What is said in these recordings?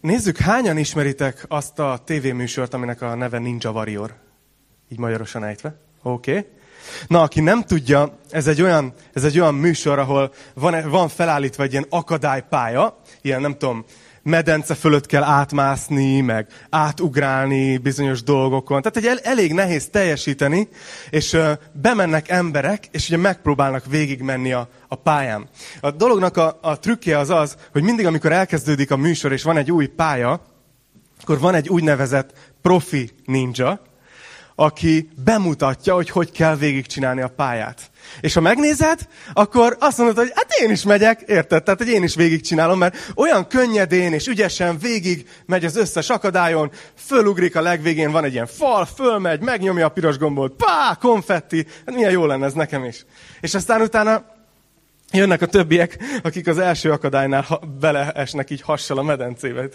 Nézzük, hányan ismeritek azt a tévéműsort, aminek a neve Ninja Warrior? Így magyarosan ejtve. Oké. Okay. Na, aki nem tudja, ez egy olyan, ez egy olyan műsor, ahol van, van felállítva egy ilyen akadálypálya, ilyen nem tudom, medence fölött kell átmászni, meg átugrálni bizonyos dolgokon. Tehát egy el, elég nehéz teljesíteni, és uh, bemennek emberek, és ugye megpróbálnak végigmenni a, a pályán. A dolognak a, a trükkje az az, hogy mindig, amikor elkezdődik a műsor, és van egy új pálya, akkor van egy úgynevezett profi ninja, aki bemutatja, hogy hogy kell végigcsinálni a pályát. És ha megnézed, akkor azt mondod, hogy hát én is megyek, érted? Tehát, hogy én is végigcsinálom, mert olyan könnyedén és ügyesen végig megy az összes akadályon, fölugrik a legvégén, van egy ilyen fal, fölmegy, megnyomja a piros gombot, pá, konfetti, hát milyen jó lenne ez nekem is. És aztán utána Jönnek a többiek, akik az első akadálynál beleesnek így hassal a medencébe.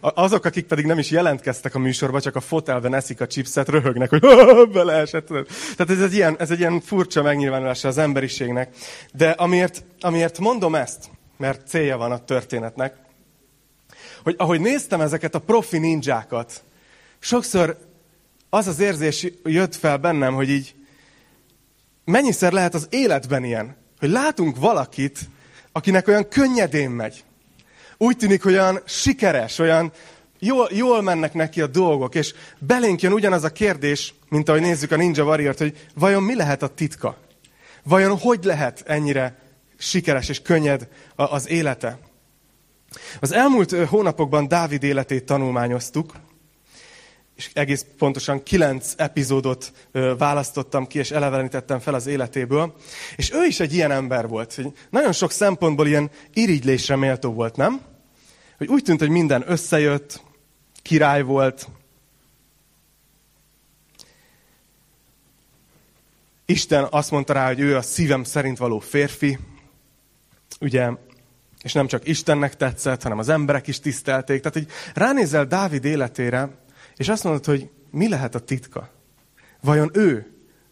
Azok, akik pedig nem is jelentkeztek a műsorba, csak a fotelben eszik a chipset, röhögnek, hogy beleesett. Tehát ez egy, ilyen, ez egy ilyen furcsa megnyilvánulása az emberiségnek. De amiért, amiért mondom ezt, mert célja van a történetnek, hogy ahogy néztem ezeket a profi ninjákat, sokszor az az érzés jött fel bennem, hogy így mennyiszer lehet az életben ilyen, hogy látunk valakit, akinek olyan könnyedén megy. Úgy tűnik, hogy olyan sikeres, olyan jól, jól mennek neki a dolgok, és belénk jön ugyanaz a kérdés, mint ahogy nézzük a Ninja warrior hogy vajon mi lehet a titka? Vajon hogy lehet ennyire sikeres és könnyed az élete? Az elmúlt hónapokban Dávid életét tanulmányoztuk, és egész pontosan kilenc epizódot választottam ki, és elevenítettem fel az életéből. És ő is egy ilyen ember volt, hogy nagyon sok szempontból ilyen irigylésre méltó volt, nem? Hogy úgy tűnt, hogy minden összejött, király volt. Isten azt mondta rá, hogy ő a szívem szerint való férfi, ugye, és nem csak Istennek tetszett, hanem az emberek is tisztelték. Tehát, hogy ránézel Dávid életére, és azt mondod, hogy mi lehet a titka? Vajon ő?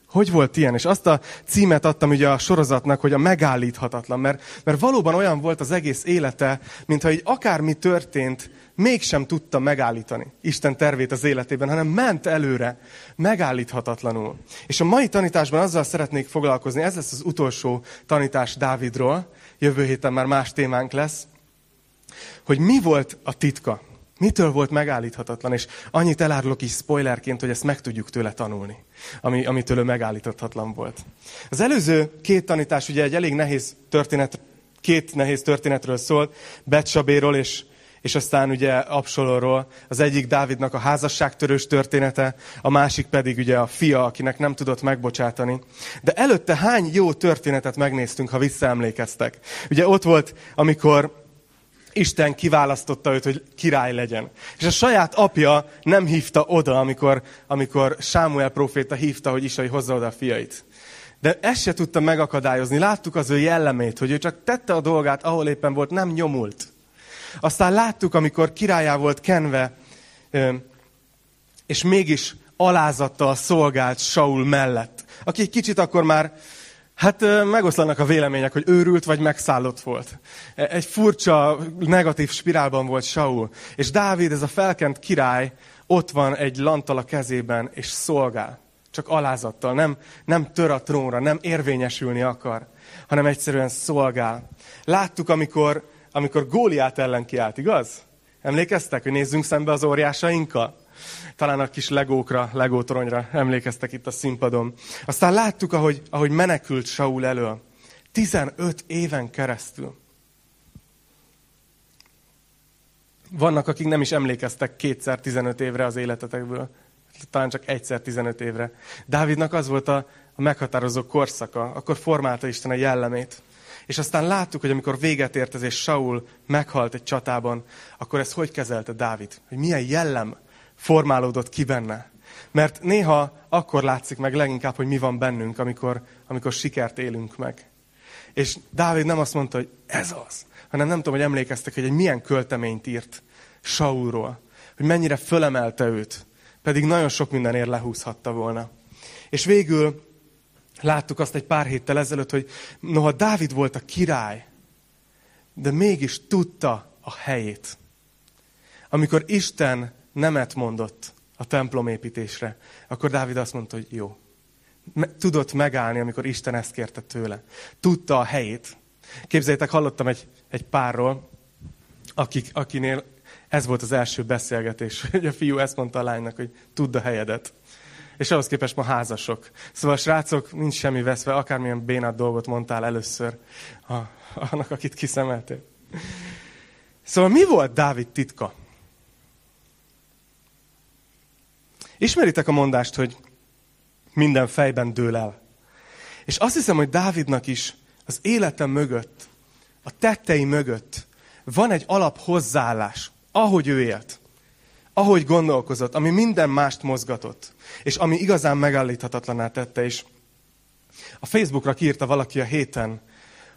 Hogy volt ilyen? És azt a címet adtam ugye a sorozatnak, hogy a megállíthatatlan, mert, mert valóban olyan volt az egész élete, mintha egy akármi történt, mégsem tudta megállítani Isten tervét az életében, hanem ment előre, megállíthatatlanul. És a mai tanításban azzal szeretnék foglalkozni, ez lesz az utolsó tanítás Dávidról, jövő héten már más témánk lesz, hogy mi volt a titka. Mitől volt megállíthatatlan? És annyit elárulok is spoilerként, hogy ezt meg tudjuk tőle tanulni, ami, amitől ő megállíthatatlan volt. Az előző két tanítás ugye egy elég nehéz történet, két nehéz történetről szólt, Betsabéról és, és aztán ugye Absalorról. Az egyik Dávidnak a házasságtörős története, a másik pedig ugye a fia, akinek nem tudott megbocsátani. De előtte hány jó történetet megnéztünk, ha visszaemlékeztek. Ugye ott volt, amikor Isten kiválasztotta őt, hogy király legyen. És a saját apja nem hívta oda, amikor, amikor Sámuel proféta hívta, hogy Isai hozza oda a fiait. De ezt se tudta megakadályozni. Láttuk az ő jellemét, hogy ő csak tette a dolgát, ahol éppen volt, nem nyomult. Aztán láttuk, amikor királyá volt kenve, és mégis alázattal szolgált Saul mellett. Aki egy kicsit akkor már Hát megoszlanak a vélemények, hogy őrült vagy megszállott volt. E, egy furcsa, negatív spirálban volt Saul. És Dávid, ez a felkent király, ott van egy lantal a kezében, és szolgál. Csak alázattal. Nem, nem tör a trónra, nem érvényesülni akar, hanem egyszerűen szolgál. Láttuk, amikor, amikor Góliát ellen kiállt, igaz? Emlékeztek, hogy nézzünk szembe az óriásainkkal? Talán a kis legókra, legótoronyra emlékeztek itt a színpadon. Aztán láttuk, ahogy, ahogy menekült Saul elől. 15 éven keresztül. Vannak, akik nem is emlékeztek kétszer 15 évre az életetekből. Talán csak egyszer 15 évre. Dávidnak az volt a, a meghatározó korszaka. Akkor formálta Isten a jellemét. És aztán láttuk, hogy amikor véget ért ez, és Saul meghalt egy csatában, akkor ezt hogy kezelte Dávid? Hogy milyen jellem formálódott ki benne. Mert néha akkor látszik meg leginkább, hogy mi van bennünk, amikor, amikor sikert élünk meg. És Dávid nem azt mondta, hogy ez az, hanem nem tudom, hogy emlékeztek, hogy egy milyen költeményt írt Saulról, hogy mennyire fölemelte őt, pedig nagyon sok mindenért lehúzhatta volna. És végül láttuk azt egy pár héttel ezelőtt, hogy noha Dávid volt a király, de mégis tudta a helyét amikor Isten nemet mondott a templom építésre, akkor Dávid azt mondta, hogy jó. Tudott megállni, amikor Isten ezt kérte tőle. Tudta a helyét. Képzeljétek, hallottam egy, egy párról, akik, akinél ez volt az első beszélgetés, hogy a fiú ezt mondta a lánynak, hogy tudd a helyedet. És ahhoz képest ma házasok. Szóval srácok, nincs semmi veszve, akármilyen bénát dolgot mondtál először a, annak, akit kiszemeltél. Szóval mi volt Dávid titka? Ismeritek a mondást, hogy minden fejben dől el. És azt hiszem, hogy Dávidnak is az élete mögött, a tettei mögött van egy alap hozzáállás, ahogy ő élt, ahogy gondolkozott, ami minden mást mozgatott, és ami igazán megállíthatatlaná tette. És a Facebookra kiírta valaki a héten,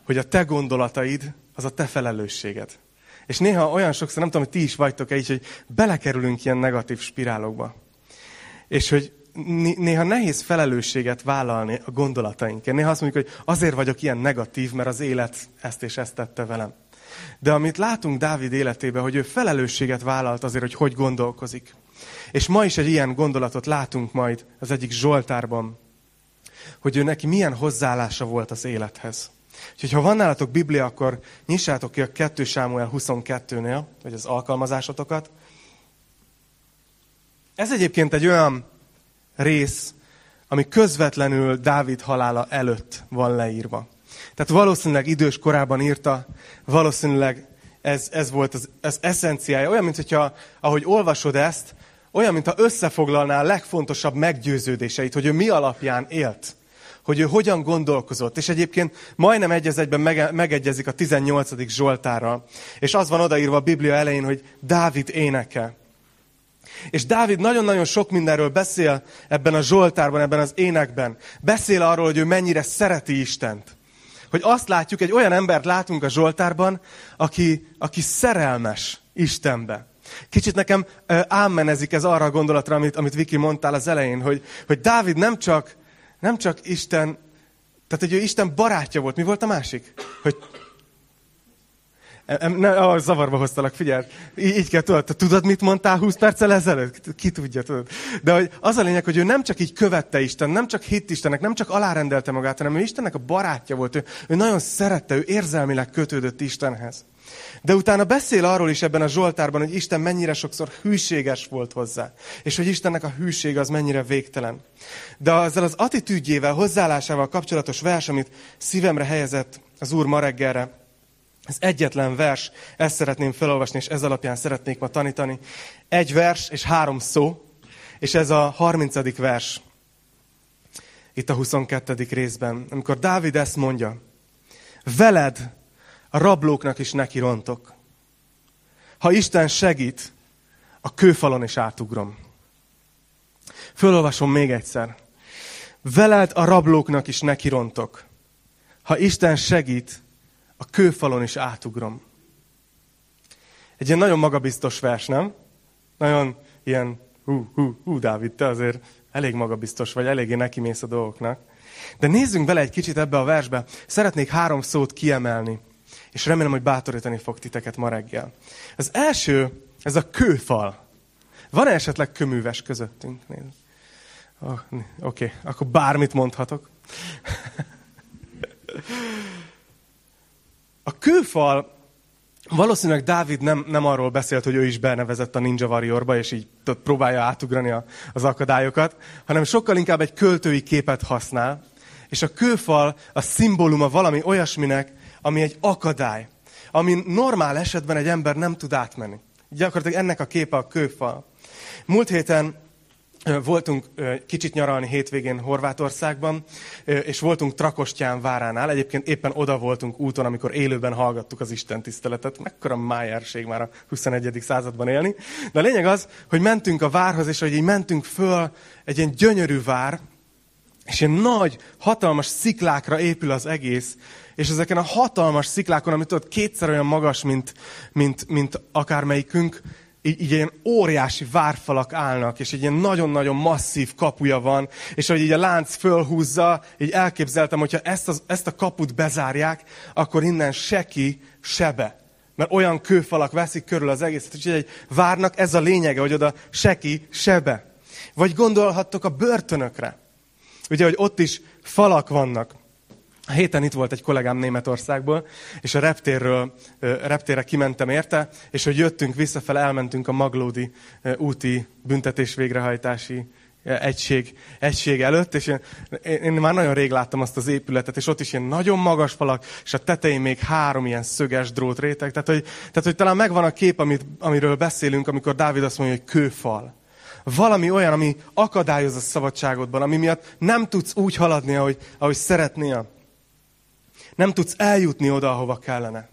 hogy a te gondolataid az a te felelősséged. És néha olyan sokszor, nem tudom, hogy ti is vagytok-e így, hogy belekerülünk ilyen negatív spirálokba. És hogy néha nehéz felelősséget vállalni a gondolatainkért. Néha azt mondjuk, hogy azért vagyok ilyen negatív, mert az élet ezt és ezt tette velem. De amit látunk Dávid életében, hogy ő felelősséget vállalt azért, hogy hogy gondolkozik. És ma is egy ilyen gondolatot látunk majd az egyik Zsoltárban, hogy ő neki milyen hozzáállása volt az élethez. Úgyhogy ha van nálatok Biblia, akkor nyissátok ki a 2 Sámuel 22-nél, vagy az alkalmazásotokat. Ez egyébként egy olyan rész, ami közvetlenül Dávid halála előtt van leírva. Tehát valószínűleg idős korában írta, valószínűleg ez, ez volt az, az eszenciája. Olyan, mint hogyha, ahogy olvasod ezt, olyan, mintha összefoglalná a legfontosabb meggyőződéseit, hogy ő mi alapján élt hogy ő hogyan gondolkozott. És egyébként majdnem egy egyben mege, megegyezik a 18. Zsoltárral. És az van odaírva a Biblia elején, hogy Dávid éneke. És Dávid nagyon-nagyon sok mindenről beszél ebben a Zsoltárban, ebben az énekben. Beszél arról, hogy ő mennyire szereti Istent. Hogy azt látjuk, egy olyan embert látunk a Zsoltárban, aki, aki szerelmes Istenbe. Kicsit nekem ámmenezik ez arra a gondolatra, amit, amit Viki mondtál az elején, hogy, hogy Dávid nem csak nem csak Isten, tehát hogy ő Isten barátja volt. Mi volt a másik? Hogy ne, ah, zavarba hoztalak, figyelj. Így, így kell, tudod, tudod, mit mondtál 20 perccel ezelőtt? Ki tudja, tudod. De hogy az a lényeg, hogy ő nem csak így követte Isten, nem csak hitt Istennek, nem csak alárendelte magát, hanem ő Istennek a barátja volt. Ő, ő nagyon szerette, ő érzelmileg kötődött Istenhez. De utána beszél arról is ebben a Zsoltárban, hogy Isten mennyire sokszor hűséges volt hozzá. És hogy Istennek a hűség az mennyire végtelen. De ezzel az attitűdjével, hozzáállásával kapcsolatos vers, amit szívemre helyezett az Úr ma reggelre, ez egyetlen vers, ezt szeretném felolvasni, és ez alapján szeretnék ma tanítani. Egy vers és három szó, és ez a 30. vers, itt a 22. részben, amikor Dávid ezt mondja, veled a rablóknak is neki rontok. Ha Isten segít, a kőfalon is átugrom. Fölolvasom még egyszer. Veled a rablóknak is neki rontok. Ha Isten segít, a kőfalon is átugrom. Egy ilyen nagyon magabiztos vers, nem? Nagyon ilyen, hú, hú, hú, Dávid, te azért elég magabiztos vagy, eléggé nekimész a dolgoknak. De nézzünk bele egy kicsit ebbe a versbe. Szeretnék három szót kiemelni, és remélem, hogy bátorítani fog titeket ma reggel. Az első, ez a kőfal. Van-e esetleg köműves közöttünk? Oh, Oké, okay, akkor bármit mondhatok. A kőfal, valószínűleg Dávid nem, nem arról beszélt, hogy ő is benevezett a Ninja Warriorba, és így próbálja átugrani a, az akadályokat, hanem sokkal inkább egy költői képet használ, és a kőfal a szimbóluma valami olyasminek, ami egy akadály, ami normál esetben egy ember nem tud átmenni. Gyakorlatilag ennek a képe a kőfal. Múlt héten voltunk kicsit nyaralni hétvégén Horvátországban, és voltunk Trakostyán váránál. Egyébként éppen oda voltunk úton, amikor élőben hallgattuk az Isten tiszteletet. Mekkora májárség már a 21. században élni. De a lényeg az, hogy mentünk a várhoz, és hogy így mentünk föl egy ilyen gyönyörű vár, és ilyen nagy, hatalmas sziklákra épül az egész, és ezeken a hatalmas sziklákon, amit tudod, kétszer olyan magas, mint, mint, mint akármelyikünk, így, így ilyen óriási várfalak állnak, és egy ilyen nagyon-nagyon masszív kapuja van, és hogy így a lánc fölhúzza, így elképzeltem, hogyha ezt, az, ezt a kaput bezárják, akkor innen seki, sebe Mert olyan kőfalak veszik körül az egészet, hogy egy várnak ez a lényege, hogy oda seki, sebe. Vagy gondolhattok a börtönökre. Ugye, hogy ott is falak vannak. A héten itt volt egy kollégám Németországból, és a reptérről, reptérre kimentem érte, és hogy jöttünk visszafele, elmentünk a Maglódi úti büntetés végrehajtási egység, egység előtt, és én, én már nagyon rég láttam azt az épületet, és ott is ilyen nagyon magas falak, és a tetején még három ilyen szöges drótréteg. Tehát hogy, tehát, hogy talán megvan a kép, amit, amiről beszélünk, amikor Dávid azt mondja, hogy kőfal. Valami olyan, ami akadályoz a szabadságodban, ami miatt nem tudsz úgy haladni, ahogy, ahogy szeretnél. Nem tudsz eljutni oda, ahova kellene.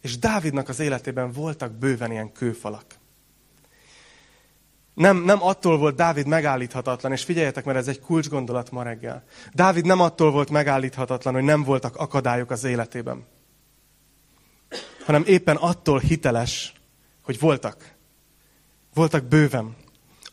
És Dávidnak az életében voltak bőven ilyen kőfalak. Nem, nem attól volt Dávid megállíthatatlan, és figyeljetek, mert ez egy kulcsgondolat ma reggel. Dávid nem attól volt megállíthatatlan, hogy nem voltak akadályok az életében, hanem éppen attól hiteles, hogy voltak. Voltak bőven.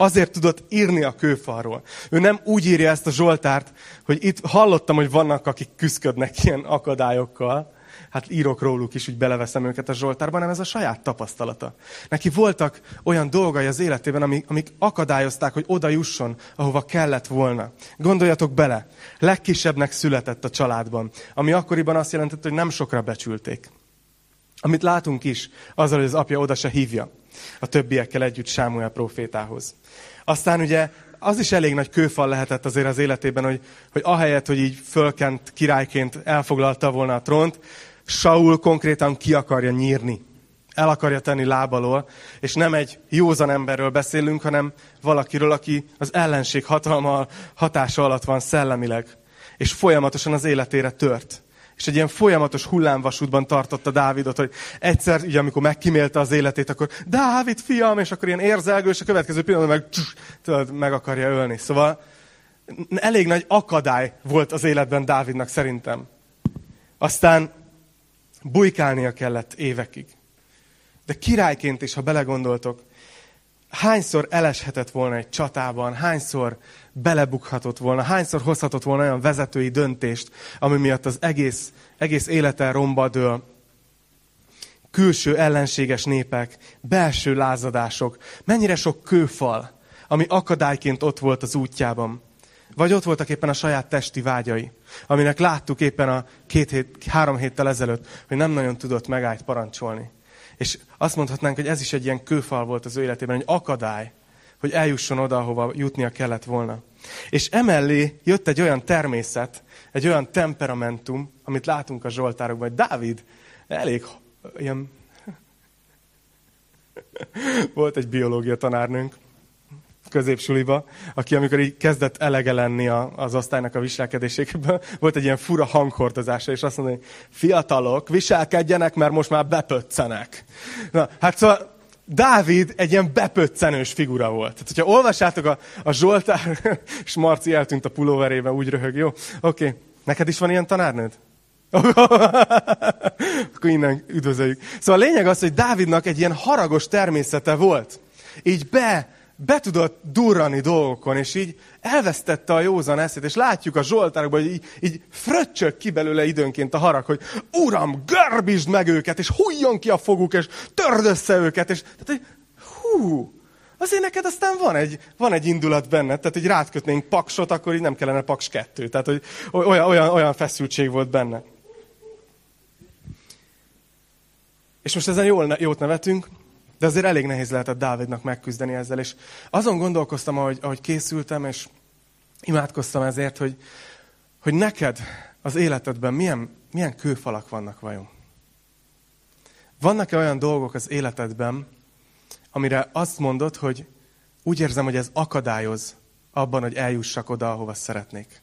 Azért tudott írni a kőfalról. Ő nem úgy írja ezt a Zsoltárt, hogy itt hallottam, hogy vannak, akik küzdködnek ilyen akadályokkal, hát írok róluk is, úgy beleveszem őket a Zsoltárba, hanem ez a saját tapasztalata. Neki voltak olyan dolgai az életében, amik, amik akadályozták, hogy oda jusson, ahova kellett volna. Gondoljatok bele, legkisebbnek született a családban, ami akkoriban azt jelentett, hogy nem sokra becsülték. Amit látunk is, azzal, hogy az apja oda se hívja a többiekkel együtt Sámuel profétához. Aztán ugye az is elég nagy kőfal lehetett azért az életében, hogy, hogy ahelyett, hogy így fölkent királyként elfoglalta volna a trónt, Saul konkrétan ki akarja nyírni. El akarja tenni lábalól, és nem egy józan emberről beszélünk, hanem valakiről, aki az ellenség hatalma hatása alatt van szellemileg, és folyamatosan az életére tört. És egy ilyen folyamatos hullámvasútban tartotta Dávidot, hogy egyszer, ugye, amikor megkímélte az életét, akkor Dávid, fiam, és akkor ilyen érzelgő, és a következő pillanatban meg, tudod, meg akarja ölni. Szóval elég nagy akadály volt az életben Dávidnak szerintem. Aztán Bujkálnia kellett évekig. De királyként is, ha belegondoltok, hányszor eleshetett volna egy csatában, hányszor belebukhatott volna, hányszor hozhatott volna olyan vezetői döntést, ami miatt az egész, egész élete romba dől. Külső ellenséges népek, belső lázadások, mennyire sok kőfal, ami akadályként ott volt az útjában. Vagy ott voltak éppen a saját testi vágyai, aminek láttuk éppen a két hét, három héttel ezelőtt, hogy nem nagyon tudott megállt parancsolni. És azt mondhatnánk, hogy ez is egy ilyen kőfal volt az ő életében, egy akadály, hogy eljusson oda, ahova jutnia kellett volna. És emellé jött egy olyan természet, egy olyan temperamentum, amit látunk a Zsoltárokban, hogy Dávid elég ilyen... Volt egy biológia tanárnőnk, középsuliba, aki amikor így kezdett elege lenni az osztálynak a viselkedéséből, volt egy ilyen fura hanghordozása, és azt mondta, hogy fiatalok, viselkedjenek, mert most már bepöccenek. Na, hát szóval Dávid egy ilyen bepöccenős figura volt. Tehát, hogyha olvassátok a, a Zsoltár, és Marci eltűnt a pulóverébe, úgy röhög, jó? Oké. Okay. Neked is van ilyen tanárnőd? Akkor innen üdvözöljük. Szóval a lényeg az, hogy Dávidnak egy ilyen haragos természete volt. Így be be tudott durrani dolgokon, és így elvesztette a józan eszét, és látjuk a Zsoltárokban, hogy így, így fröccsök ki belőle időnként a harag, hogy Uram, görbítsd meg őket, és hújjon ki a foguk, és törd össze őket, és tehát, hogy hú, azért neked aztán van egy, van egy indulat benned, tehát hogy rátkötnénk paksot, akkor így nem kellene paks kettő, tehát hogy olyan, olyan, olyan feszültség volt benne. És most ezen jól, jót nevetünk, de azért elég nehéz lehetett Dávidnak megküzdeni ezzel, és azon gondolkoztam, ahogy, ahogy készültem, és imádkoztam ezért, hogy, hogy neked az életedben milyen, milyen kőfalak vannak vajon? Vannak-e olyan dolgok az életedben, amire azt mondod, hogy úgy érzem, hogy ez akadályoz abban, hogy eljussak oda, ahova szeretnék.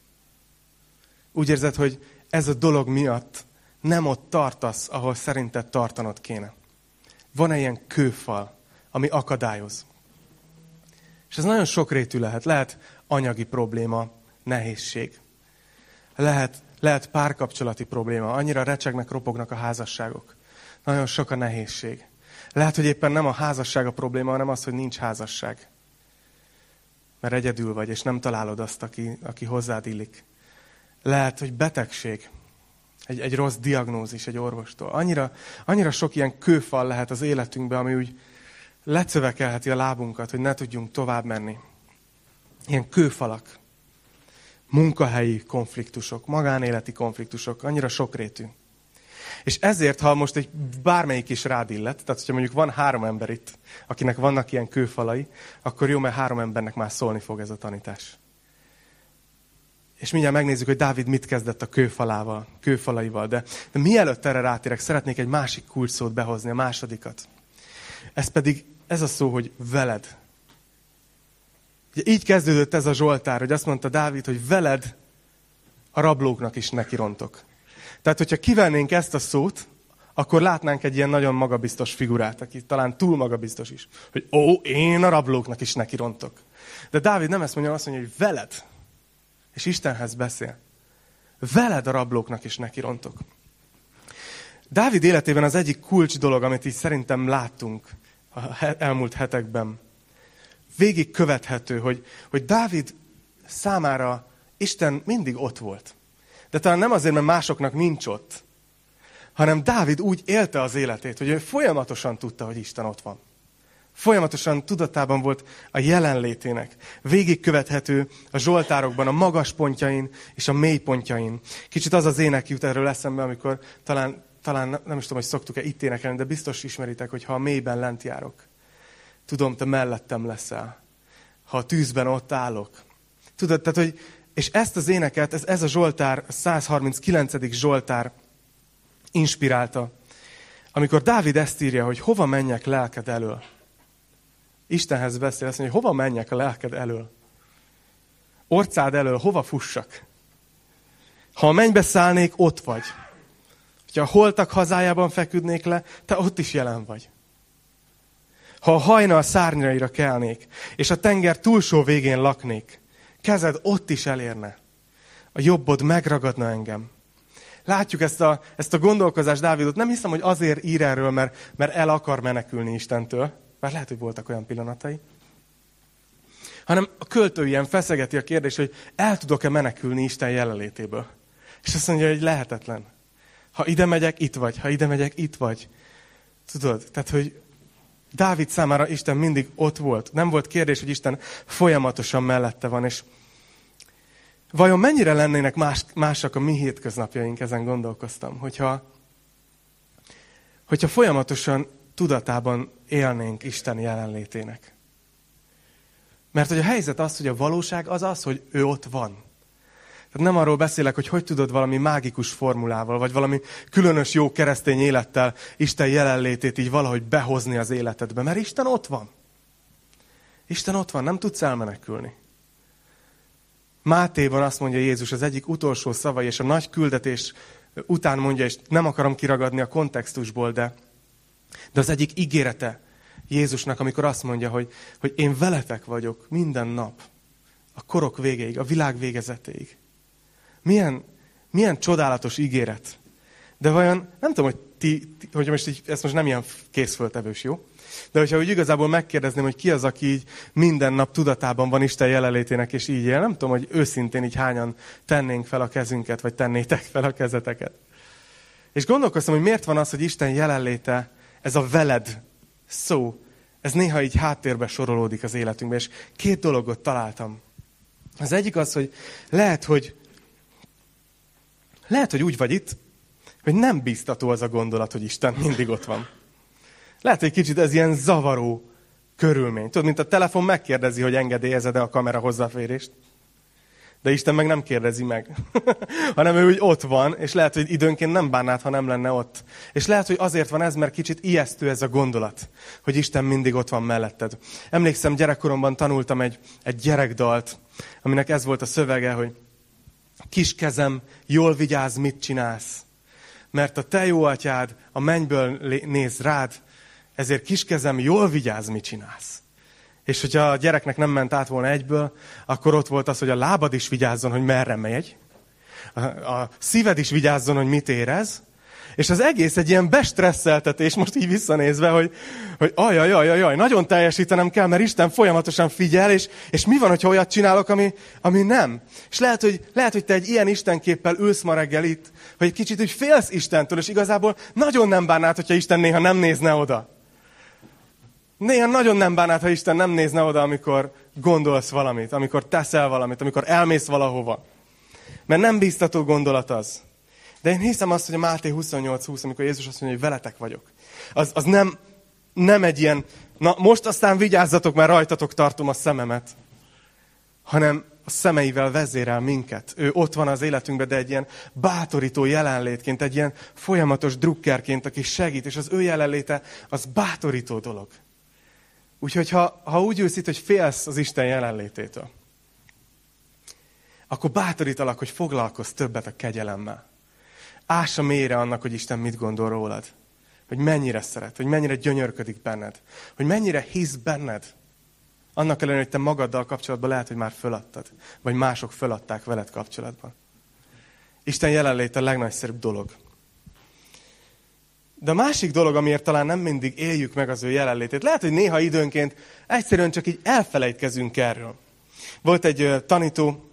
Úgy érzed, hogy ez a dolog miatt nem ott tartasz, ahol szerinted tartanod kéne. Van-e ilyen kőfal, ami akadályoz? És ez nagyon sokrétű lehet. Lehet anyagi probléma, nehézség. Lehet, lehet párkapcsolati probléma. Annyira recsegnek, ropognak a házasságok. Nagyon sok a nehézség. Lehet, hogy éppen nem a házasság a probléma, hanem az, hogy nincs házasság. Mert egyedül vagy, és nem találod azt, aki, aki hozzád illik. Lehet, hogy betegség. Egy, egy rossz diagnózis egy orvostól. Annyira, annyira sok ilyen kőfal lehet az életünkben, ami úgy lecövekelheti a lábunkat, hogy ne tudjunk tovább menni. Ilyen kőfalak. Munkahelyi konfliktusok, magánéleti konfliktusok, annyira sokrétű. És ezért, ha most egy bármelyik is rád illet, tehát hogyha mondjuk van három ember itt, akinek vannak ilyen kőfalai, akkor jó, mert három embernek már szólni fog ez a tanítás. És mindjárt megnézzük, hogy Dávid mit kezdett a kőfalával, kőfalaival. De, de mielőtt erre rátérek, szeretnék egy másik kulcsszót behozni, a másodikat. Ez pedig ez a szó, hogy veled. Ugye így kezdődött ez a Zsoltár, hogy azt mondta Dávid, hogy veled a rablóknak is nekirontok. Tehát, hogyha kivennénk ezt a szót, akkor látnánk egy ilyen nagyon magabiztos figurát, aki talán túl magabiztos is. Hogy ó, én a rablóknak is nekirontok. De Dávid nem ezt mondja, azt mondja, hogy veled. És Istenhez beszél. Veled a rablóknak is nekirontok. Dávid életében az egyik kulcs dolog, amit így szerintem láttunk a elmúlt hetekben, végig követhető, hogy, hogy Dávid számára Isten mindig ott volt. De talán nem azért, mert másoknak nincs ott, hanem Dávid úgy élte az életét, hogy ő folyamatosan tudta, hogy Isten ott van. Folyamatosan tudatában volt a jelenlétének. Végigkövethető a zsoltárokban, a magas pontjain és a mély pontjain. Kicsit az az ének jut erről eszembe, amikor talán, talán nem is tudom, hogy szoktuk-e itt énekelni, de biztos ismeritek, hogy ha a mélyben lent járok, tudom, te mellettem leszel. Ha a tűzben ott állok. Tudod, tehát, hogy és ezt az éneket, ez, ez a Zsoltár, a 139. Zsoltár inspirálta. Amikor Dávid ezt írja, hogy hova menjek lelked elől. Istenhez beszél, azt mondja, hogy hova menjek a lelked elől. Orcád elől, hova fussak? Ha a mennybe szállnék, ott vagy. Ha a holtak hazájában feküdnék le, te ott is jelen vagy. Ha a hajnal szárnyaira kelnék, és a tenger túlsó végén laknék, kezed ott is elérne. A jobbod megragadna engem. Látjuk ezt a, ezt a gondolkozást Dávidot. Nem hiszem, hogy azért ír erről, mert, mert el akar menekülni Istentől. Bár lehet, hogy voltak olyan pillanatai. Hanem a költő ilyen feszegeti a kérdést, hogy el tudok-e menekülni Isten jelenlétéből. És azt mondja, hogy lehetetlen. Ha ide megyek, itt vagy. Ha ide megyek, itt vagy. Tudod? Tehát, hogy Dávid számára Isten mindig ott volt. Nem volt kérdés, hogy Isten folyamatosan mellette van. És vajon mennyire lennének más, másak a mi hétköznapjaink, ezen gondolkoztam, hogyha, hogyha folyamatosan tudatában élnénk Isten jelenlétének. Mert hogy a helyzet az, hogy a valóság az az, hogy ő ott van. Tehát nem arról beszélek, hogy hogy tudod valami mágikus formulával, vagy valami különös jó keresztény élettel Isten jelenlétét így valahogy behozni az életedbe, mert Isten ott van. Isten ott van, nem tudsz elmenekülni. Mátéban azt mondja Jézus, az egyik utolsó szavai, és a nagy küldetés után mondja, és nem akarom kiragadni a kontextusból, de, de az egyik ígérete Jézusnak, amikor azt mondja, hogy, hogy én veletek vagyok minden nap, a korok végéig, a világ végezetéig. Milyen, milyen csodálatos ígéret. De vajon, nem tudom, hogy ti, ti hogy most így, ezt most nem ilyen készföltevős, jó? De hogyha úgy igazából megkérdezném, hogy ki az, aki így minden nap tudatában van Isten jelenlétének, és így él, nem tudom, hogy őszintén így hányan tennénk fel a kezünket, vagy tennétek fel a kezeteket. És gondolkoztam, hogy miért van az, hogy Isten jelenléte, ez a veled szó, ez néha így háttérbe sorolódik az életünkbe, és két dologot találtam. Az egyik az, hogy lehet, hogy lehet, hogy úgy vagy itt, hogy nem biztató az a gondolat, hogy Isten mindig ott van. Lehet, hogy kicsit ez ilyen zavaró körülmény. Tudod, mint a telefon megkérdezi, hogy engedélyezed-e a kamera hozzáférést. De Isten meg nem kérdezi meg, hanem ő úgy ott van, és lehet, hogy időnként nem bánnád, ha nem lenne ott. És lehet, hogy azért van ez, mert kicsit ijesztő ez a gondolat, hogy Isten mindig ott van melletted. Emlékszem, gyerekkoromban tanultam egy, egy gyerekdalt, aminek ez volt a szövege, hogy kis kezem, jól vigyázz, mit csinálsz. Mert a te jó atyád a mennyből néz rád, ezért kis kezem, jól vigyázz, mit csinálsz. És hogyha a gyereknek nem ment át volna egyből, akkor ott volt az, hogy a lábad is vigyázzon, hogy merre megy. A, a szíved is vigyázzon, hogy mit érez. És az egész egy ilyen bestresszeltetés, most így visszanézve, hogy, hogy ajaj, ajaj, ajaj, nagyon teljesítenem kell, mert Isten folyamatosan figyel, és, és mi van, hogyha olyat csinálok, ami, ami nem? És lehet hogy, lehet, hogy te egy ilyen Istenképpel ülsz ma reggel itt, hogy egy kicsit úgy félsz Istentől, és igazából nagyon nem bánnád, hogyha Isten néha nem nézne oda. Néha nagyon nem bánnád, ha Isten nem nézne oda, amikor gondolsz valamit, amikor teszel valamit, amikor elmész valahova. Mert nem bíztató gondolat az. De én hiszem azt, hogy a Máté 28-20, amikor Jézus azt mondja, hogy veletek vagyok, az, az nem, nem egy ilyen, na most aztán vigyázzatok, mert rajtatok tartom a szememet, hanem a szemeivel vezérel minket. Ő ott van az életünkben, de egy ilyen bátorító jelenlétként, egy ilyen folyamatos drukkerként, aki segít, és az ő jelenléte az bátorító dolog. Úgyhogy ha, ha úgy ülsz itt, hogy félsz az Isten jelenlététől, akkor bátorítalak, hogy foglalkozz többet a kegyelemmel. Ássa mélyre annak, hogy Isten mit gondol rólad. Hogy mennyire szeret, hogy mennyire gyönyörködik benned. Hogy mennyire hisz benned. Annak ellenére, hogy te magaddal kapcsolatban lehet, hogy már föladtad. Vagy mások föladták veled kapcsolatban. Isten jelenléte a legnagyszerűbb dolog. De a másik dolog, amiért talán nem mindig éljük meg az ő jelenlétét, lehet, hogy néha időnként egyszerűen csak így elfelejtkezünk erről. Volt egy tanító,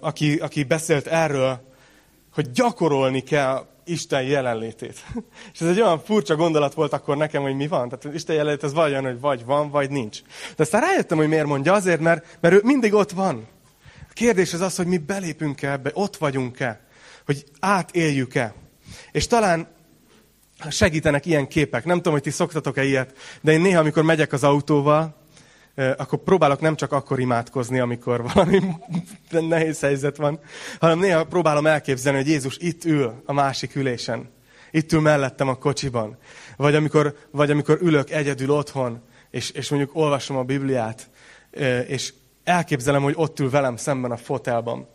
aki, aki beszélt erről, hogy gyakorolni kell Isten jelenlétét. És ez egy olyan furcsa gondolat volt akkor nekem, hogy mi van. Tehát Isten jelenlét az vagy hogy vagy van, vagy nincs. De aztán rájöttem, hogy miért mondja. Azért, mert, mert ő mindig ott van. A kérdés az az, hogy mi belépünk-e ebbe, ott vagyunk-e, hogy átéljük-e. És talán segítenek ilyen képek. Nem tudom, hogy ti szoktatok-e ilyet, de én néha, amikor megyek az autóval, akkor próbálok nem csak akkor imádkozni, amikor valami nehéz helyzet van, hanem néha próbálom elképzelni, hogy Jézus itt ül a másik ülésen. Itt ül mellettem a kocsiban. Vagy amikor, vagy amikor ülök egyedül otthon, és, és mondjuk olvasom a Bibliát, és elképzelem, hogy ott ül velem szemben a fotelban.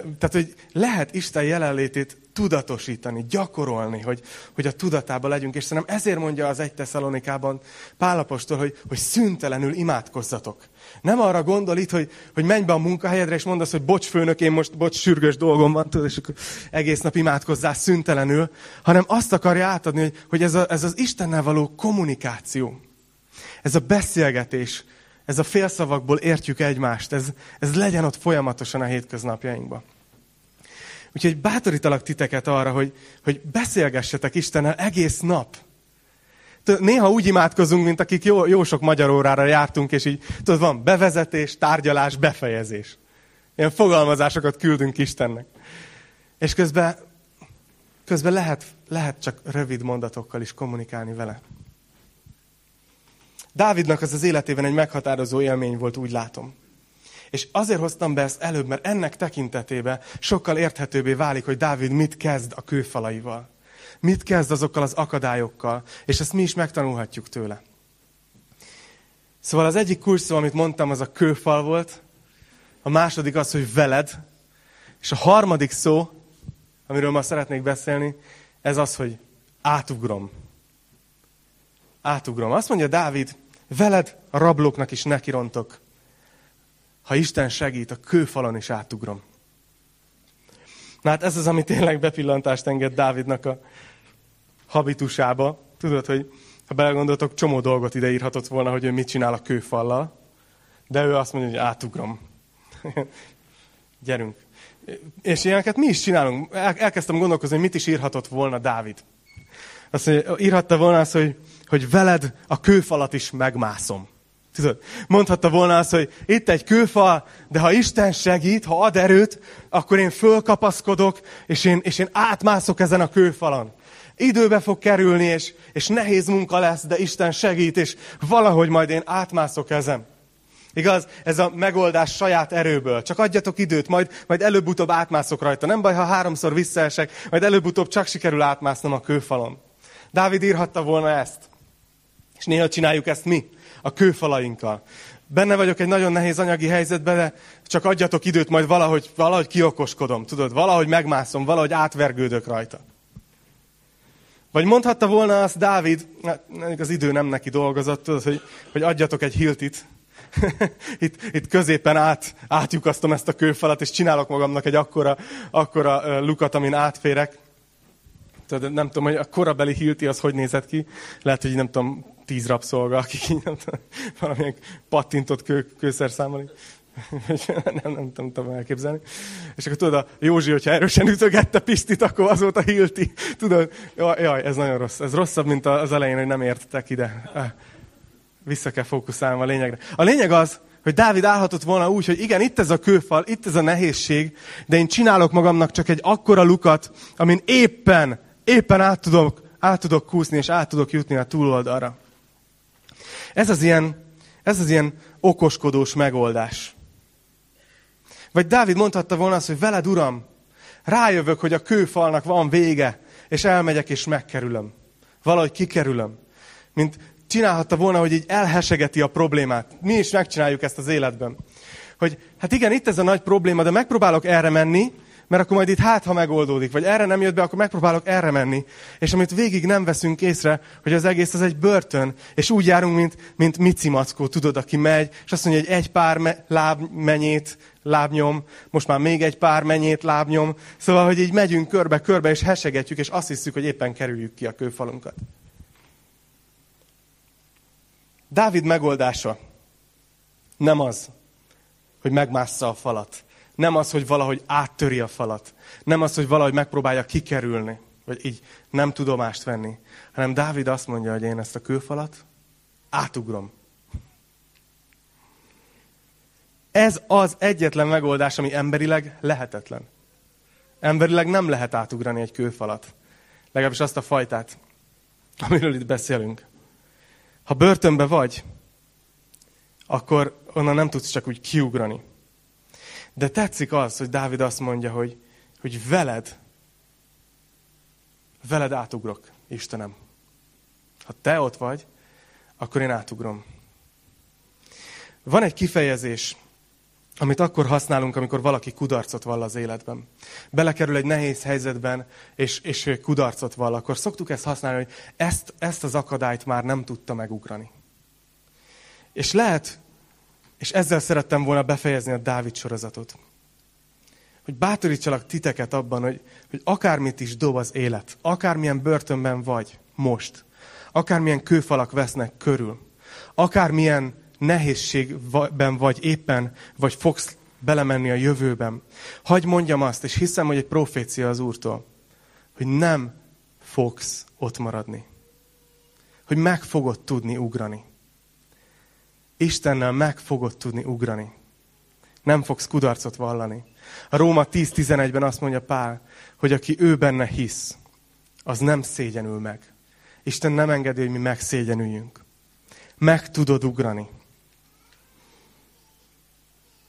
Tehát, hogy lehet Isten jelenlétét tudatosítani, gyakorolni, hogy, hogy a tudatában legyünk. És szerintem ezért mondja az egy Tesszalonikában Pálapostól, hogy, hogy szüntelenül imádkozzatok. Nem arra gondol itt, hogy, hogy menj be a munkahelyedre, és mondasz, hogy bocs főnök, én most bocs sürgős dolgom van, tudod, és akkor egész nap imádkozzál szüntelenül, hanem azt akarja átadni, hogy, hogy ez, a, ez az Istennel való kommunikáció, ez a beszélgetés, ez a félszavakból értjük egymást, ez, ez legyen ott folyamatosan a hétköznapjainkban. Úgyhogy bátorítalak titeket arra, hogy, hogy beszélgessetek Istennel egész nap. Néha úgy imádkozunk, mint akik jó, jó sok magyar órára jártunk, és így, tudod, van bevezetés, tárgyalás, befejezés. Ilyen fogalmazásokat küldünk Istennek. És közben, közben lehet, lehet csak rövid mondatokkal is kommunikálni vele. Dávidnak az az életében egy meghatározó élmény volt, úgy látom. És azért hoztam be ezt előbb, mert ennek tekintetében sokkal érthetőbbé válik, hogy Dávid mit kezd a kőfalaival. Mit kezd azokkal az akadályokkal, és ezt mi is megtanulhatjuk tőle. Szóval az egyik kurszó, amit mondtam, az a kőfal volt, a második az, hogy veled, és a harmadik szó, amiről ma szeretnék beszélni, ez az, hogy átugrom. Átugrom. Azt mondja Dávid, veled rablóknak is nekirontok. Ha Isten segít, a kőfalon is átugrom. Na hát ez az, ami tényleg bepillantást enged Dávidnak a habitusába. Tudod, hogy ha belegondoltok, csomó dolgot ide írhatott volna, hogy ő mit csinál a kőfallal, de ő azt mondja, hogy átugrom. Gyerünk. És ilyeneket mi is csinálunk. elkezdtem gondolkozni, hogy mit is írhatott volna Dávid. Azt mondja, írhatta volna azt, hogy, hogy veled a kőfalat is megmászom. Tudod, mondhatta volna azt, hogy itt egy kőfal, de ha Isten segít, ha ad erőt, akkor én fölkapaszkodok, és én, és én átmászok ezen a kőfalon. Időbe fog kerülni, és, és nehéz munka lesz, de Isten segít, és valahogy majd én átmászok ezen. Igaz? Ez a megoldás saját erőből. Csak adjatok időt, majd, majd előbb-utóbb átmászok rajta. Nem baj, ha háromszor visszaesek, majd előbb-utóbb csak sikerül átmásznom a kőfalon. Dávid írhatta volna ezt. És néha csináljuk ezt mi a kőfalainkkal. Benne vagyok egy nagyon nehéz anyagi helyzetben, de csak adjatok időt, majd valahogy, valahogy kiokoskodom, tudod, valahogy megmászom, valahogy átvergődök rajta. Vagy mondhatta volna azt Dávid, hát az idő nem neki dolgozott, tudod, hogy, hogy adjatok egy hiltit. itt, itt középen át, átjukasztom ezt a kőfalat, és csinálok magamnak egy akkora, akkora lukat, amin átférek. tudod, nem tudom, hogy a korabeli Hilti az hogy nézett ki. Lehet, hogy nem tudom, tíz rabszolga, akik így nem tudom, valamilyen pattintott kő, kőszerszámmal nem, nem, nem, tudom elképzelni. És akkor tudod, a Józsi, hogyha erősen ütögette Pistit, akkor a Hilti. Tudod, jaj, ez nagyon rossz. Ez rosszabb, mint az elején, hogy nem értetek ide. Eh, vissza kell fókuszálni a lényegre. A lényeg az, hogy Dávid állhatott volna úgy, hogy igen, itt ez a kőfal, itt ez a nehézség, de én csinálok magamnak csak egy akkora lukat, amin éppen, éppen át tudok, át tudok kúszni, és át tudok jutni a túloldalra. Ez az ilyen, ez az ilyen okoskodós megoldás. Vagy Dávid mondhatta volna azt, hogy veled, Uram, rájövök, hogy a kőfalnak van vége, és elmegyek és megkerülöm. Valahogy kikerülöm. Mint csinálhatta volna, hogy így elhesegeti a problémát. Mi is megcsináljuk ezt az életben. Hogy hát igen, itt ez a nagy probléma, de megpróbálok erre menni, mert akkor majd itt hát, ha megoldódik, vagy erre nem jött be, akkor megpróbálok erre menni. És amit végig nem veszünk észre, hogy az egész az egy börtön, és úgy járunk, mint, mint Mici Mackó, tudod, aki megy, és azt mondja, hogy egy pár me, lábmenyét, lábnyom, most már még egy pár menyét, lábnyom. Szóval, hogy így megyünk körbe-körbe, és hesegetjük, és azt hiszük, hogy éppen kerüljük ki a kőfalunkat. Dávid megoldása nem az, hogy megmássza a falat. Nem az, hogy valahogy áttöri a falat. Nem az, hogy valahogy megpróbálja kikerülni, vagy így nem tudomást venni. Hanem Dávid azt mondja, hogy én ezt a kőfalat átugrom. Ez az egyetlen megoldás, ami emberileg lehetetlen. Emberileg nem lehet átugrani egy kőfalat. Legalábbis azt a fajtát, amiről itt beszélünk. Ha börtönbe vagy, akkor onnan nem tudsz csak úgy kiugrani. De tetszik az, hogy Dávid azt mondja, hogy, hogy veled, veled átugrok, Istenem. Ha te ott vagy, akkor én átugrom. Van egy kifejezés, amit akkor használunk, amikor valaki kudarcot vall az életben. Belekerül egy nehéz helyzetben, és, és kudarcot vall, akkor szoktuk ezt használni, hogy ezt, ezt az akadályt már nem tudta megugrani. És lehet, és ezzel szerettem volna befejezni a Dávid sorozatot. Hogy bátorítsalak titeket abban, hogy, hogy akármit is dob az élet, akármilyen börtönben vagy most, akármilyen kőfalak vesznek körül, akármilyen nehézségben vagy éppen, vagy fogsz belemenni a jövőben. Hagy mondjam azt, és hiszem, hogy egy profécia az Úrtól, hogy nem fogsz ott maradni. Hogy meg fogod tudni ugrani. Istennel meg fogod tudni ugrani. Nem fogsz kudarcot vallani. A Róma 10.11-ben azt mondja Pál, hogy aki ő benne hisz, az nem szégyenül meg. Isten nem engedi, hogy mi megszégyenüljünk. Meg tudod ugrani.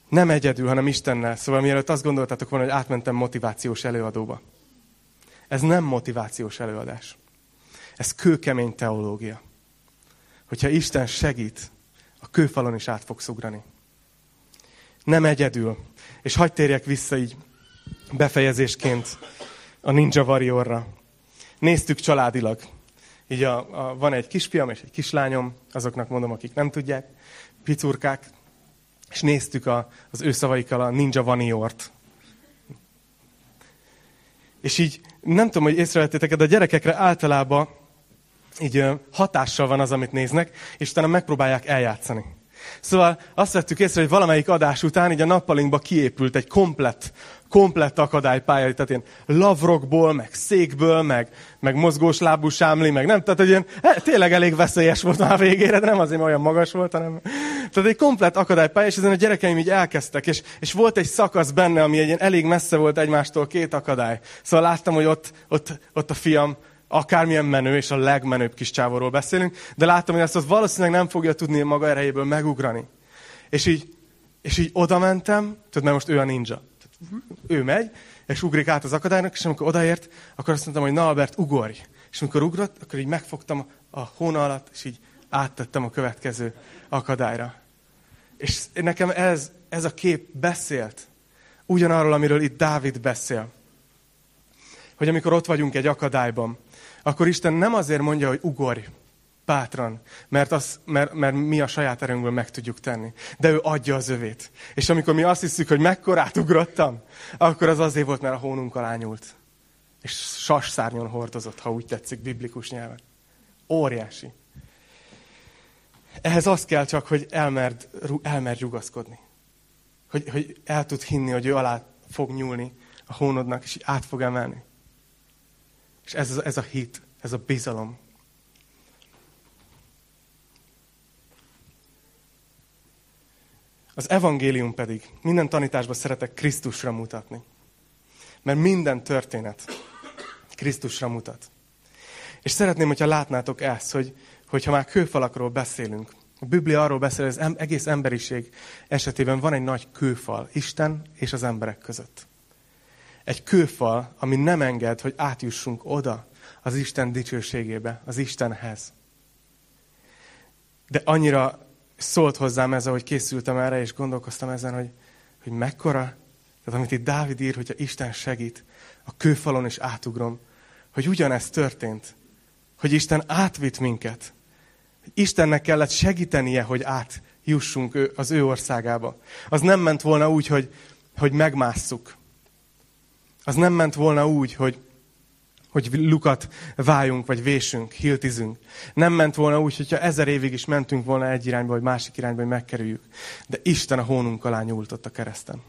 Nem egyedül, hanem Istennel. Szóval mielőtt azt gondoltátok volna, hogy átmentem motivációs előadóba. Ez nem motivációs előadás. Ez kőkemény teológia. Hogyha Isten segít, a kőfalon is át fogsz ugrani. Nem egyedül. És hagyd térjek vissza így befejezésként a Ninja Warriorra. Néztük családilag. Így a, a, van egy kisfiam és egy kislányom, azoknak mondom, akik nem tudják, picurkák, és néztük a, az ő szavaikkal a Ninja Vaniort. És így nem tudom, hogy észrevettétek, de a gyerekekre általában így hatással van az, amit néznek, és utána megpróbálják eljátszani. Szóval azt vettük észre, hogy valamelyik adás után így a nappalinkba kiépült egy komplett, komplett akadálypálya, tehát ilyen lavrokból, meg székből, meg, meg mozgós lábú sámli, meg nem, tehát egy ilyen, he, tényleg elég veszélyes volt már végére, de nem azért, mert olyan magas volt, hanem... Tehát egy komplett akadálypálya, és ezen a gyerekeim így elkezdtek, és, és volt egy szakasz benne, ami egy ilyen elég messze volt egymástól két akadály. Szóval láttam, hogy ott, ott, ott a fiam akármilyen menő, és a legmenőbb kis csávorról beszélünk, de láttam, hogy ezt az valószínűleg nem fogja tudni maga erejéből megugrani. És így, és így oda mentem, tudod, mert most ő a ninja. Ő megy, és ugrik át az akadálynak, és amikor odaért, akkor azt mondtam, hogy na Albert, ugorj. És amikor ugrott, akkor így megfogtam a hóna alatt, és így áttettem a következő akadályra. És nekem ez, ez a kép beszélt ugyanarról, amiről itt Dávid beszél. Hogy amikor ott vagyunk egy akadályban, akkor Isten nem azért mondja, hogy ugorj, bátran, mert, az, mert, mert mi a saját erőnkből meg tudjuk tenni. De ő adja az övét. És amikor mi azt hiszük, hogy mekkorát ugrottam, akkor az azért volt, mert a hónunk alá nyúlt. És sasszárnyon hordozott, ha úgy tetszik, biblikus nyelven. Óriási. Ehhez az kell csak, hogy elmerd, elmerd rugaszkodni. Hogy, hogy el tud hinni, hogy ő alá fog nyúlni a hónodnak, és át fog emelni. És ez, ez a hit, ez a bizalom. Az evangélium pedig minden tanításban szeretek Krisztusra mutatni. Mert minden történet Krisztusra mutat. És szeretném, hogyha látnátok ezt, hogy, hogyha már kőfalakról beszélünk, a Biblia arról beszél, hogy az egész emberiség esetében van egy nagy kőfal, Isten és az emberek között. Egy kőfal, ami nem enged, hogy átjussunk oda, az Isten dicsőségébe, az Istenhez. De annyira szólt hozzám ez, ahogy készültem erre, és gondolkoztam ezen, hogy, hogy mekkora, tehát amit itt Dávid ír, hogyha Isten segít, a kőfalon is átugrom, hogy ugyanezt történt, hogy Isten átvitt minket. Istennek kellett segítenie, hogy átjussunk az ő országába. Az nem ment volna úgy, hogy, hogy megmásszuk. Az nem ment volna úgy, hogy, hogy lukat váljunk, vagy vésünk, hiltizünk. Nem ment volna úgy, hogyha ezer évig is mentünk volna egy irányba, vagy másik irányba, hogy megkerüljük. De Isten a hónunk alá nyúltott a kereszten.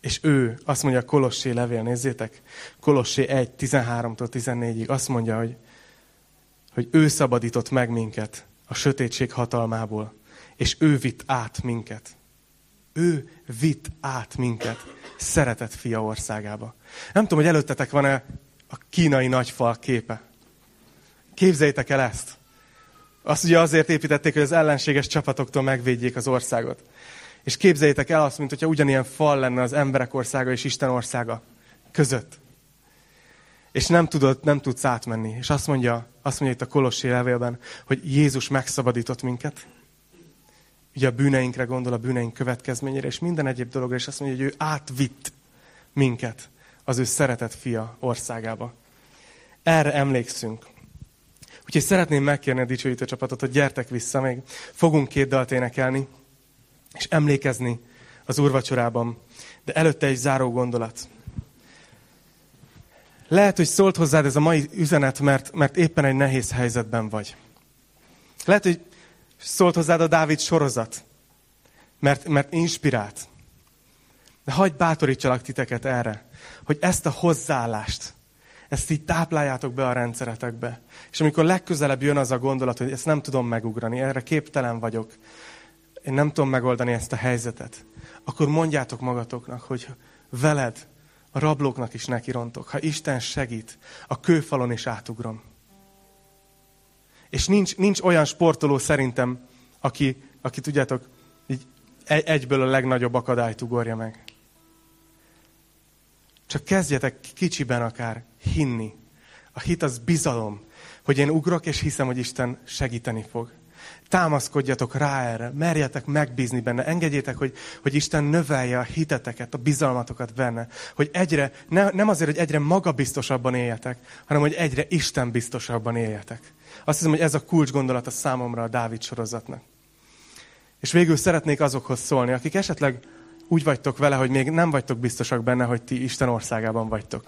És ő, azt mondja a Kolossé levél, nézzétek, Kolossé 1, 13-tól 14-ig, azt mondja, hogy, hogy ő szabadított meg minket a sötétség hatalmából, és ő vitt át minket. Ő vitt át minket szeretett fia országába. Nem tudom, hogy előttetek van-e a kínai nagyfal képe. Képzeljétek el ezt. Azt ugye azért építették, hogy az ellenséges csapatoktól megvédjék az országot. És képzeljétek el azt, mint hogyha ugyanilyen fal lenne az emberek országa és Isten országa között. És nem, tudod, nem tudsz átmenni. És azt mondja, azt mondja itt a Kolossé levélben, hogy Jézus megszabadított minket. Ugye a bűneinkre gondol, a bűneink következményére, és minden egyéb dologra, és azt mondja, hogy ő átvitt minket az ő szeretett fia országába. Erre emlékszünk. Úgyhogy szeretném megkérni a dicsőítő csapatot, hogy gyertek vissza még. Fogunk két dalt énekelni, és emlékezni az úrvacsorában. De előtte egy záró gondolat. Lehet, hogy szólt hozzád ez a mai üzenet, mert, mert éppen egy nehéz helyzetben vagy. Lehet, hogy szólt hozzád a Dávid sorozat, mert, mert inspirált. De hagyd bátorítsalak titeket erre, hogy ezt a hozzáállást, ezt így tápláljátok be a rendszeretekbe. És amikor legközelebb jön az a gondolat, hogy ezt nem tudom megugrani, erre képtelen vagyok, én nem tudom megoldani ezt a helyzetet, akkor mondjátok magatoknak, hogy veled a rablóknak is nekirontok. Ha Isten segít, a kőfalon is átugrom. És nincs, nincs olyan sportoló szerintem, aki, aki tudjátok, így egyből a legnagyobb akadályt ugorja meg. Csak kezdjetek kicsiben akár hinni. A hit az bizalom, hogy én ugrok és hiszem, hogy Isten segíteni fog. Támaszkodjatok rá erre, merjetek megbízni benne, engedjétek, hogy, hogy Isten növelje a hiteteket, a bizalmatokat benne. Hogy egyre, ne, nem azért, hogy egyre magabiztosabban éljetek, hanem hogy egyre Isten biztosabban éljetek. Azt hiszem, hogy ez a kulcs gondolat a számomra a Dávid sorozatnak. És végül szeretnék azokhoz szólni, akik esetleg úgy vagytok vele, hogy még nem vagytok biztosak benne, hogy ti Isten országában vagytok.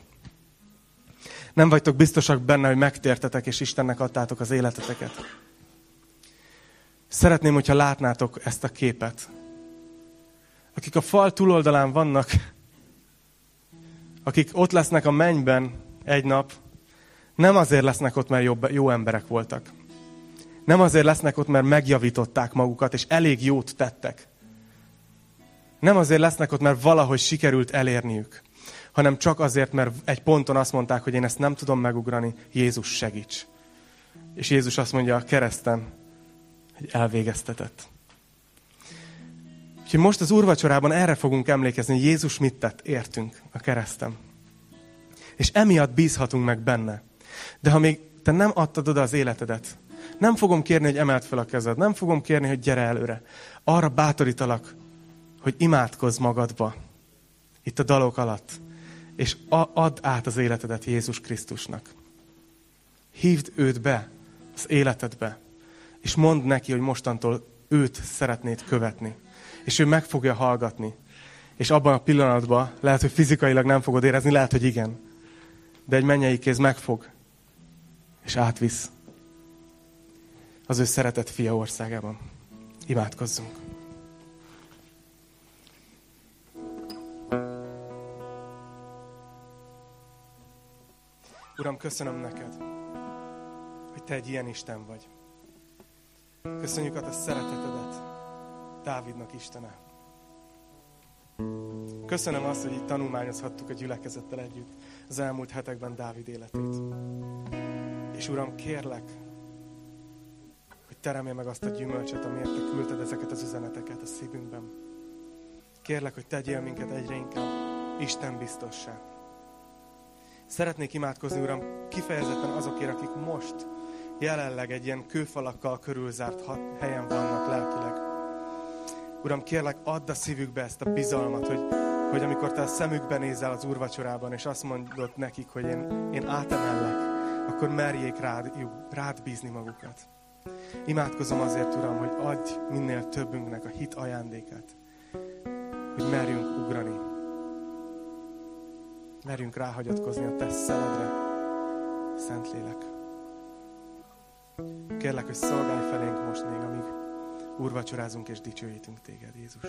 Nem vagytok biztosak benne, hogy megtértetek, és Istennek adtátok az életeteket. Szeretném, hogyha látnátok ezt a képet. Akik a fal túloldalán vannak, akik ott lesznek a mennyben egy nap, nem azért lesznek ott, mert jobb, jó emberek voltak. Nem azért lesznek ott, mert megjavították magukat, és elég jót tettek. Nem azért lesznek ott, mert valahogy sikerült elérniük, hanem csak azért, mert egy ponton azt mondták, hogy én ezt nem tudom megugrani, Jézus segíts. És Jézus azt mondja a kereszten, hogy elvégeztetett. Úgyhogy most az úrvacsorában erre fogunk emlékezni, hogy Jézus mit tett, értünk a keresztem. És emiatt bízhatunk meg benne. De ha még te nem adtad oda az életedet, nem fogom kérni, hogy emelt fel a kezed, nem fogom kérni, hogy gyere előre. Arra bátorítalak, hogy imádkozz magadba, itt a dalok alatt, és add át az életedet Jézus Krisztusnak. Hívd őt be az életedbe, és mondd neki, hogy mostantól őt szeretnéd követni. És ő meg fogja hallgatni. És abban a pillanatban lehet, hogy fizikailag nem fogod érezni, lehet, hogy igen. De egy mennyei kéz megfog, és átvisz az ő szeretett fia országában. Imádkozzunk! Uram, köszönöm neked, hogy Te egy ilyen Isten vagy. Köszönjük a Te szeretetedet, Dávidnak Istene. Köszönöm azt, hogy itt tanulmányozhattuk a gyülekezettel együtt az elmúlt hetekben Dávid életét. És Uram, kérlek, hogy teremje meg azt a gyümölcsöt, amiért Te küldted ezeket az üzeneteket a szívünkben. Kérlek, hogy tegyél minket egyre inkább Isten biztossá. Szeretnék imádkozni, Uram, kifejezetten azokért, akik most jelenleg egy ilyen kőfalakkal körülzárt helyen vannak lelkileg. Uram, kérlek, add a szívükbe ezt a bizalmat, hogy, hogy amikor te a szemükbe nézel az úrvacsorában, és azt mondod nekik, hogy én, én átemellek, akkor merjék rád, rád bízni magukat. Imádkozom azért, Uram, hogy adj minél többünknek a hit ajándékát, hogy merjünk ugrani, merjünk ráhagyatkozni a te szeledre, Szentlélek. Kérlek, hogy szolgálj felénk most még, amíg úrvacsorázunk és dicsőítünk téged, Jézus.